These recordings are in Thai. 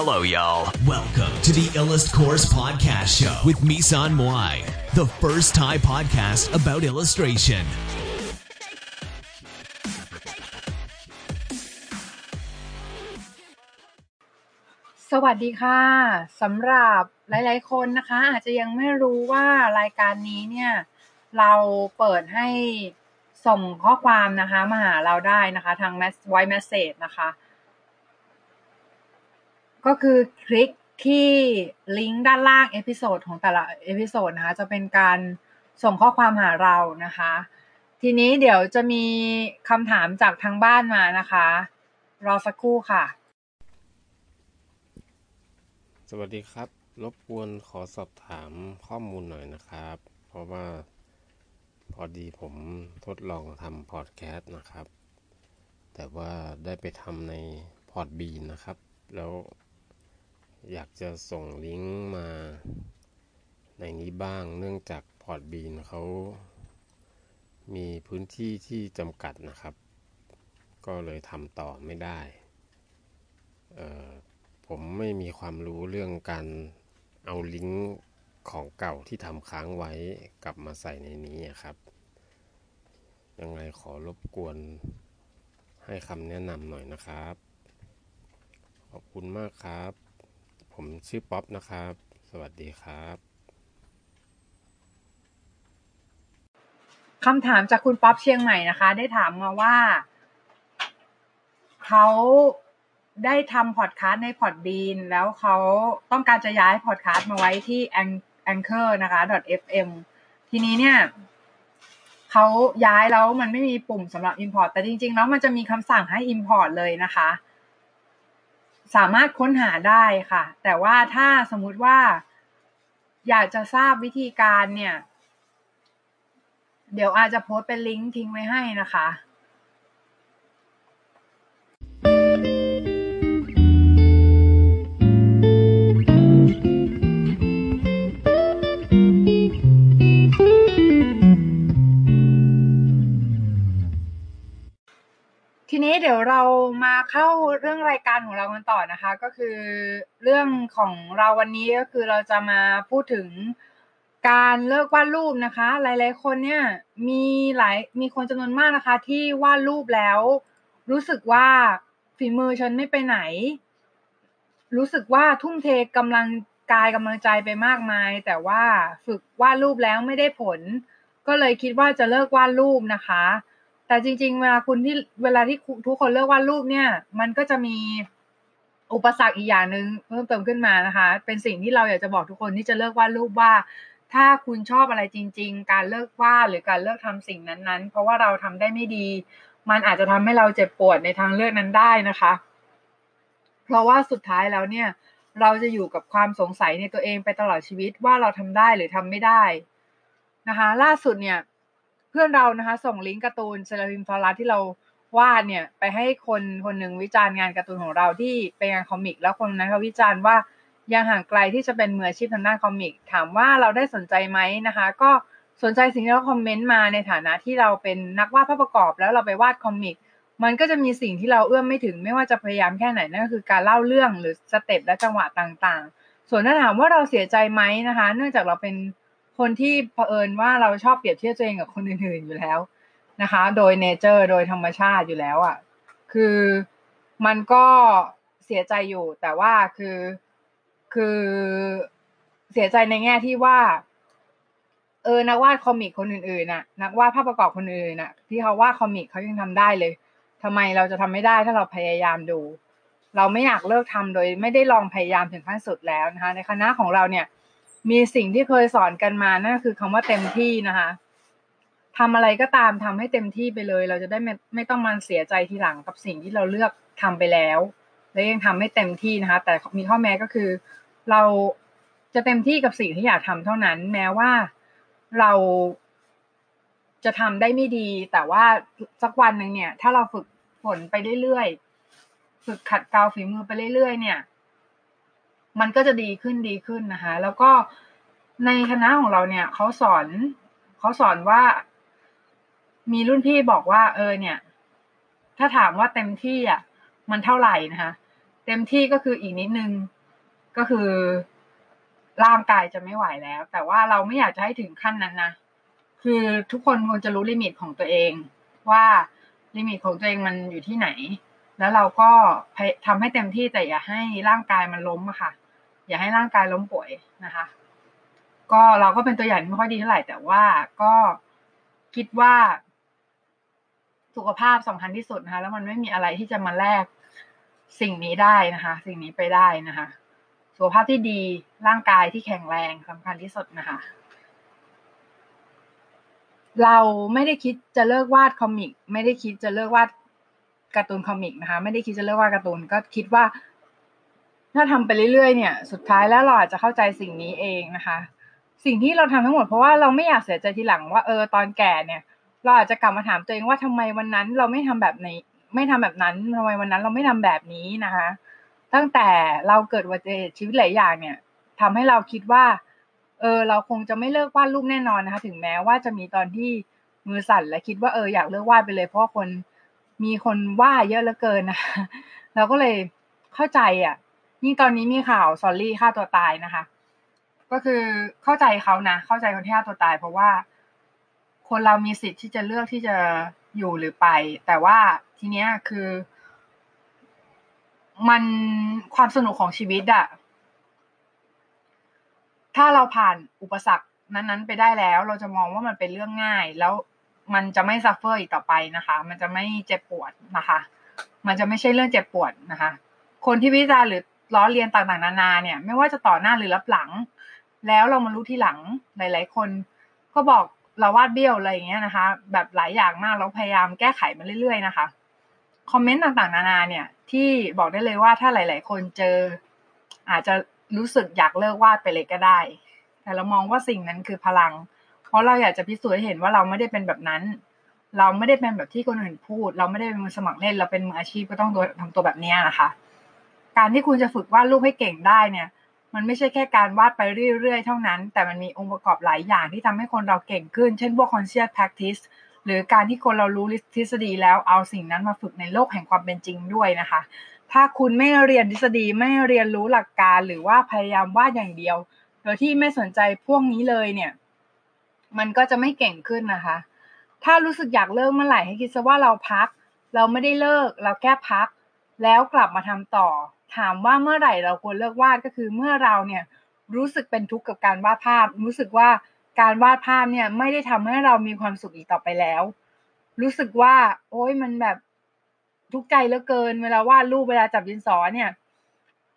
Hello, y'all. Welcome to the Illust Course Podcast Show with Misan Moai, the first Thai podcast about illustration. สวัสดีค่ะสำหรับหลาย ๆ คนนะคะ อาจจะยังไม่รู้ว่ารายการนี้เนี่ยเราเปิดให้ส่งข้อความนะคะมาหาเราได้นะคะ ทาง voice message นะคะ ก็คือคลิกที่ลิงก์ด้านล่าง episode ของแต่ละ episode นะคะ จะเป็นการส่งข้อความหาเรานะคะ ทีนี้เดี๋ยวจะมีคำถามจากทางบ้านมานะคะ รอสักครู่ค่ะ สวัสดีครับ รบกวนขอสอบถามข้อมูลหน่อยนะครับ เพราะว่าพอดีผมทดลองทำพอดแคสต์นะครับ แต่ว่าได้ไปทำในพอดบีนนะครับ แล้ว อยากจะส่งลิงก์มาในนี้บ้างเนื่องจากพอดบีนเขามีพื้นที่ที่จำกัดนะครับ ก็เลยทำต่อไม่ได้ ผมไม่มีความรู้เรื่องการเอาลิงก์ของเก่าที่ทำค้างไว้กลับมาใส่ในนี้ครับ ยังไงขอรบกวนให้คำแนะนำหน่อยนะครับ ขอบคุณมากครับ ผมชื่อป๊อปนะครับ สวัสดีครับคำถามจากคุณป๊อปเชียงใหม่นะคะ ได้ถามมาว่า เขาได้ทำพอดคาสต์ในพอดบีนแล้วเขาต้องการจะย้ายพอดคาสต์มาไว้ที่ anchor นะคะ .fm ทีนี้เนี่ยเขาย้ายแล้วมันไม่มีปุ่มสำหรับ import แต่จริงๆแล้วมันจะมีคำสั่งให้ import เลยนะคะ สามารถค้นหาได้ค่ะ แต่ว่าถ้าสมมุติว่าอยากจะทราบวิธีการเนี่ย เดี๋ยวอาจจะโพสต์เป็นลิงก์ทิ้งไว้ให้นะคะ เข้าเรื่องรายการของเรากันต่อนะคะ ก็คือเรื่องของเราวันนี้ก็คือเราจะมาพูดถึงการเลิกวาดรูปนะคะ หลาย ๆ คนเนี่ยมีหลายมีคนจำนวนมากนะคะ ที่วาดรูปแล้ว รู้สึกว่าฝีมือฉันไม่ไปไหน รู้สึกว่าทุ่มเทกำลังกายกำลังใจไปมากมาย แต่ว่าฝึกวาดรูปแล้วไม่ได้ผล ก็เลยคิดว่าจะเลิกวาดรูปนะคะ แต่จริง ๆ เวลาคุณที่เวลาที่ทุกคนเลิกวาดรูปเนี่ย มันก็จะมีอุปสรรคอีกอย่างหนึ่งเพิ่มเติมขึ้นมานะคะ เป็นสิ่งที่เราอยากจะบอกทุกคนที่จะเลิกวาดรูปว่า ถ้าคุณชอบอะไรจริง ๆ การเลิกวาดหรือการเลิกทำสิ่งนั้นๆ เพราะว่าเราทำได้ไม่ดี มันอาจจะทำให้เราเจ็บปวดในทางเลือกนั้นได้นะคะ เพราะว่าสุดท้ายแล้วเนี่ย เราจะอยู่กับความสงสัยในตัวเองไปตลอดชีวิตว่าเราทำได้หรือทำไม่ได้นะคะ ล่าสุดเนี่ย เพื่อนเรานะคะ ส่งลิงก์การ์ตูน Seraphim Forest ที่เราวาดเนี่ยไปให้คนคนหนึ่งวิจารณ์งานการ์ตูนของเราที่เป็นงาน comic แล้วคนนั้นเขาวิจารณ์ว่ายังห่างไกลที่จะเป็นมืออาชีพทางด้าน comic ถามว่าเราได้สนใจไหมนะคะ ก็สนใจสิ่งที่เขา comment มาในฐานะที่เราเป็นนักวาดภาพประกอบแล้วเราไปวาด comic มันก็จะมีสิ่งที่เราเอื้อมไม่ถึงไม่ว่าจะพยายามแค่ไหนนั่นก็คือการเล่าเรื่องหรือ step และจังหวะต่างๆ ส่วนถ้าถามว่าเราเสียใจไหมนะคะ เนื่องจากเราเป็น คนที่เผอิญว่าเราชอบเปรียบเทียบตัวเองกับคนอื่นๆอยู่แล้วนะคะ โดยเนเจอร์โดยธรรมชาติอยู่แล้วอะ่ะ คือมันก็เสียใจอยู่ แต่ว่าคือคือเสียใจในแง่ที่ว่า เออนักวาดคอมิกคนอื่นๆน่ะ นักวาดภาพประกอบคนอื่นน่ะ ที่เขาวาดคอมิกเขายังทำได้เลยทำไมเราจะทำไม่ได้ถ้าเราพยายามดู เราไม่อยากเลิกทำโดย ไม่ได้ลองพยายามถึงขั้นสุดแล้วนะคะ ในคณะของเราเนี่ย มีสิ่งที่เคยสอนกันมานั่นคือคำว่าเต็มที่นะคะทำอะไรก็ตามทำให้เต็มที่ไปเลย เราจะได้ไม่ไม่ต้องมาเสียใจทีหลังกับสิ่งที่เราเลือกทำไปแล้ว และยังทำไม่เต็มที่นะคะ แต่มีข้อแม้ก็คือ เราจะเต็มที่กับสิ่งที่อยากทำเท่านั้น แม้ว่าเราจะทำได้ไม่ดี แต่ว่าสักวันหนึ่งเนี่ย ถ้าเราฝึกฝนไปเรื่อยๆฝึกขัดเกลาฝีมือไปเรื่อยๆเนี่ย มันก็จะดีขึ้นดีขึ้นนะคะ แล้วก็ในคณะของเราเนี่ยเขาสอนเขาสอนว่า มีรุ่นพี่บอกว่า เออเนี่ย ถ้าถามว่าเต็มที่อะมันเท่าไหร่นะคะเต็มที่ก็คืออีกนิดนึงก็คือร่างกายจะไม่ไหวแล้ว แต่ว่าเราไม่อยากจะให้ถึงขั้นนั้นนะคือทุกคนควรจะรู้ลิมิตของตัวเอง ว่าลิมิตของตัวเองมันอยู่ที่ไหน แล้วเราก็ทำให้เต็มที่แต่อย่าให้ร่างกายมันล้มอะค่ะ อย่าให้ร่างกายล้มป่วยนะคะ ก็เราก็เป็นตัวอย่างที่ไม่ค่อยดีเท่าไหร่แต่ว่าก็คิดว่า สุขภาพสำคัญที่สุดนะคะ แล้วมันไม่มีอะไรที่จะมาแลกสิ่งนี้ได้นะคะ สิ่งนี้ไปได้นะคะ สุขภาพที่ดีร่างกายที่แข็งแรงสำคัญที่สุดนะคะ เราไม่ได้คิดจะเลิกวาดคอมิก ไม่ได้คิดจะเลิกวาดการ์ตูนคอมิกนะคะ ไม่ได้คิดจะเลิกวาดการ์ตูนก็คิดว่า ถ้าทำไปเรื่อยๆเนี่ย สุดท้ายแล้วเราอาจจะเข้าใจสิ่งนี้เองนะคะ สิ่งที่เราทำทั้งหมดเพราะว่าเราไม่อยากเสียใจทีหลังว่าเออตอนแก่เนี่ย เราอาจจะกลับมาถามตัวเองว่าทำไมวันนั้นเราไม่ทำแบบไหนไม่ทำแบบนั้นทำไมวันนั้นเราไม่ทำแบบนี้นะคะ ตั้งแต่เราเกิดวัติเหตุชีวิตหลายอย่างเนี่ยทำให้เราคิดว่า เออเราคงจะไม่เลิกวาดรูปแน่นอนนะคะ ถึงแม้ว่าจะมีตอนที่มือสั่นและคิดว่าเอออยากเลิกวาดไปเลย เพราะคนมีคนว่าเยอะเหลือเกินนะคะเราก็เลยเข้าใจอะ ยิ่งตอนนี้มีข่าวซอลลี่ฆ่าตัวตายนะคะ ก็คือเข้าใจเขานะ เข้าใจคนที่ฆ่าตัวตาย เพราะว่า คนเรามีสิทธิ์ที่จะเลือกที่จะอยู่หรือไป แต่ว่าทีเนี้ยคือ มันความสนุกของชีวิตอะถ้าเราผ่านอุปสรรคนั้นๆ ไปได้แล้ว เราจะมองว่ามันเป็นเรื่องง่าย แล้วมันจะไม่ suffer อีกต่อไปนะคะ มันจะไม่เจ็บปวดนะคะ มันจะไม่ใช่เรื่องเจ็บปวดนะคะ คนที่วิจารณ์หรือ ล้อเลียนต่างๆนานาเนี่ย ไม่ว่าจะต่อหน้าหรือลับหลัง แล้วเรามารู้ทีหลังหลาย ๆ คนก็บอกเราวาดเบี้ยวอะไรอย่างเงี้ยนะคะ แบบหลายอย่างมากแล้วพยายามแก้ไขมาเรื่อย ๆ นะคะคอมเมนต์ต่างๆ นานาเนี่ย ที่บอกได้เลยว่าถ้าหลาย ๆ คนเจอ อาจจะรู้สึกอยากเลิกวาดไปเลยก็ได้ แต่เรามองว่าสิ่งนั้นคือพลัง เพราะเราอยากจะพิสูจน์ให้เห็นว่าเราไม่ได้เป็นแบบนั้น เราไม่ได้เป็นแบบที่คนอื่นพูด เราไม่ได้เป็นมือสมัครเล่น เราเป็นมืออาชีพก็ต้องทำตัวแบบนี้นะคะ การที่คุณจะฝึกวาดรูปให้เก่งได้เนี่ย มันไม่ใช่แค่การวาดไปเรื่อยๆเท่านั้น แต่มันมีองค์ประกอบหลายอย่างที่ทำให้คนเราเก่งขึ้น เช่นพวก conscious practice หรือการที่คนเรารู้ทฤษฎีแล้วเอาสิ่งนั้นมาฝึกในโลกแห่งความเป็นจริงด้วยนะคะ ถ้าคุณไม่เรียนทฤษฎีไม่เรียนรู้หลักการหรือว่าพยายามวาดอย่างเดียว โดยที่ไม่สนใจพวกนี้เลยเนี่ย มันก็จะไม่เก่งขึ้นนะคะ ถ้ารู้สึกอยากเลิกเมื่อไหร่ให้คิดซะว่าเราพัก เราไม่ได้เลิก เราแค่พัก แล้วกลับมาทำต่อ ถามว่าเมื่อไหร่เราควรเลิกวาดก็คือเมื่อเราเนี่ยรู้สึกเป็นทุกข์กับการวาดภาพ รู้สึกว่าการวาดภาพเนี่ยไม่ได้ทำให้เรามีความสุขอีกต่อไปแล้ว รู้สึกว่า โอ๊ยมันแบบทุกข์ใจเหลือเกิน เวลาวาดรูปเวลาจับดินสอเนี่ย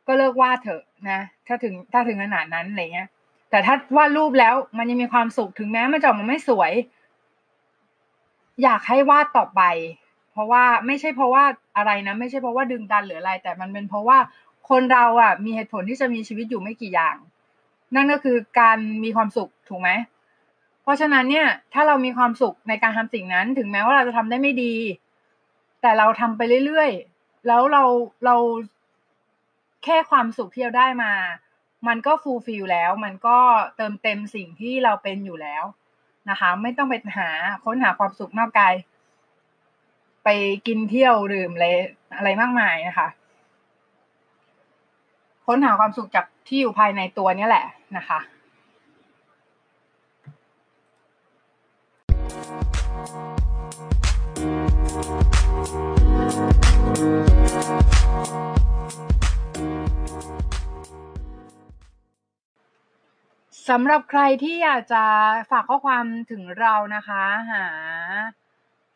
ก็เลิกวาดเถอะนะ ถ้าถึงถ้าถึงขนาดนั้นอะไรเงี้ย แต่ถ้าวาดรูปแล้วมันยังมีความสุขถึงแม้มันจะออกมาไม่สวย อยากให้วาดต่อไป เพราะว่าไม่ใช่เพราะว่าอะไรนะ ไม่ใช่เพราะว่าดึงดันหรืออะไร แต่มันเป็นเพราะว่าคนเราอะ มีเหตุผลที่จะมีชีวิตอยู่ไม่กี่อย่าง นั่นก็คือการมีความสุขถูกไหมเพราะฉะนั้นเนี่ย ถ้าเรามีความสุขในการทำสิ่งนั้น ถึงแม้ว่าเราจะทำได้ไม่ดี แต่เราทำไปเรื่อยๆแล้วเราเราแค่ความสุขที่เราได้มา มันก็ฟูลฟิลแล้ว มันก็เติมเต็มสิ่งที่เราเป็นอยู่แล้วนะคะ ไม่ต้องไปหาค้นหาความสุขนอกกาย ไปกินเที่ยวดื่มอะไรอะไรมากมายนะคะ ค้นหาความสุขจากที่อยู่ภายในตัวนี้แหละนะคะสำหรับใครที่อยากจะฝากข้อความถึงเรานะคะ หา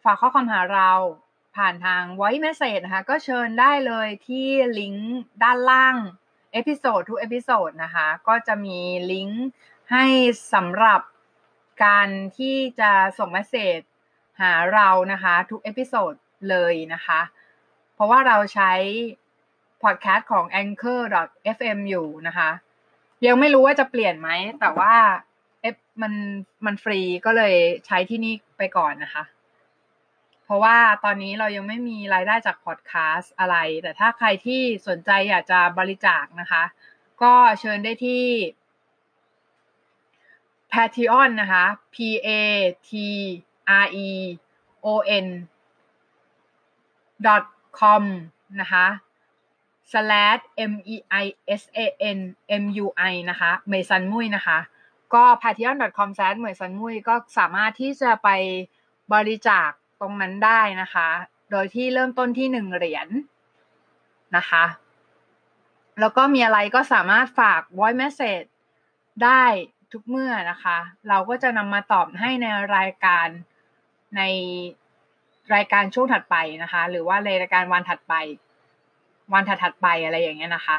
ฝากข้อความหาเราผ่านทาง voice message นะคะ ก็เชิญได้เลยที่ลิงก์ด้านล่าง episode ทุก episode นะคะ ก็จะมีลิงก์ให้สำหรับการที่จะส่ง message หาเรานะคะ ทุก episode เลยนะคะ เพราะว่าเราใช้พอดแคสต์ของ anchor.fm อยู่นะคะ ยังไม่รู้ว่าจะเปลี่ยนไหม แต่ว่าเอฟมันมันฟรีก็เลยใช้ที่นี่ไปก่อนนะคะ เพราะว่าตอนนี้เรายังไม่มีรายได้จากพอดแคสต์อะไร แต่ถ้าใครที่สนใจอยากจะบริจาคนะคะ ก็เชิญได้ที่ Patreon นะคะ P A T R E O N com นะคะ slash m e i s a n m u i นะคะเมซันมุยนะคะ ก็ patreon.com slash เมซันมุยก็สามารถที่จะไปบริจาค รงนั้นได้นะคะ โดยที่เริ่มต้นที่หนึ่งเหรียญนะคะ แล้วก็มีอะไรก็สามารถฝาก voice message ได้ทุกเมื่อนะคะ เราก็จะนำมาตอบให้ในรายการในรายการช่วงถัดไปนะคะ หรือว่าในรายการวันถัดไป วันถัดๆไปอะไรอย่างเงี้ยนะคะ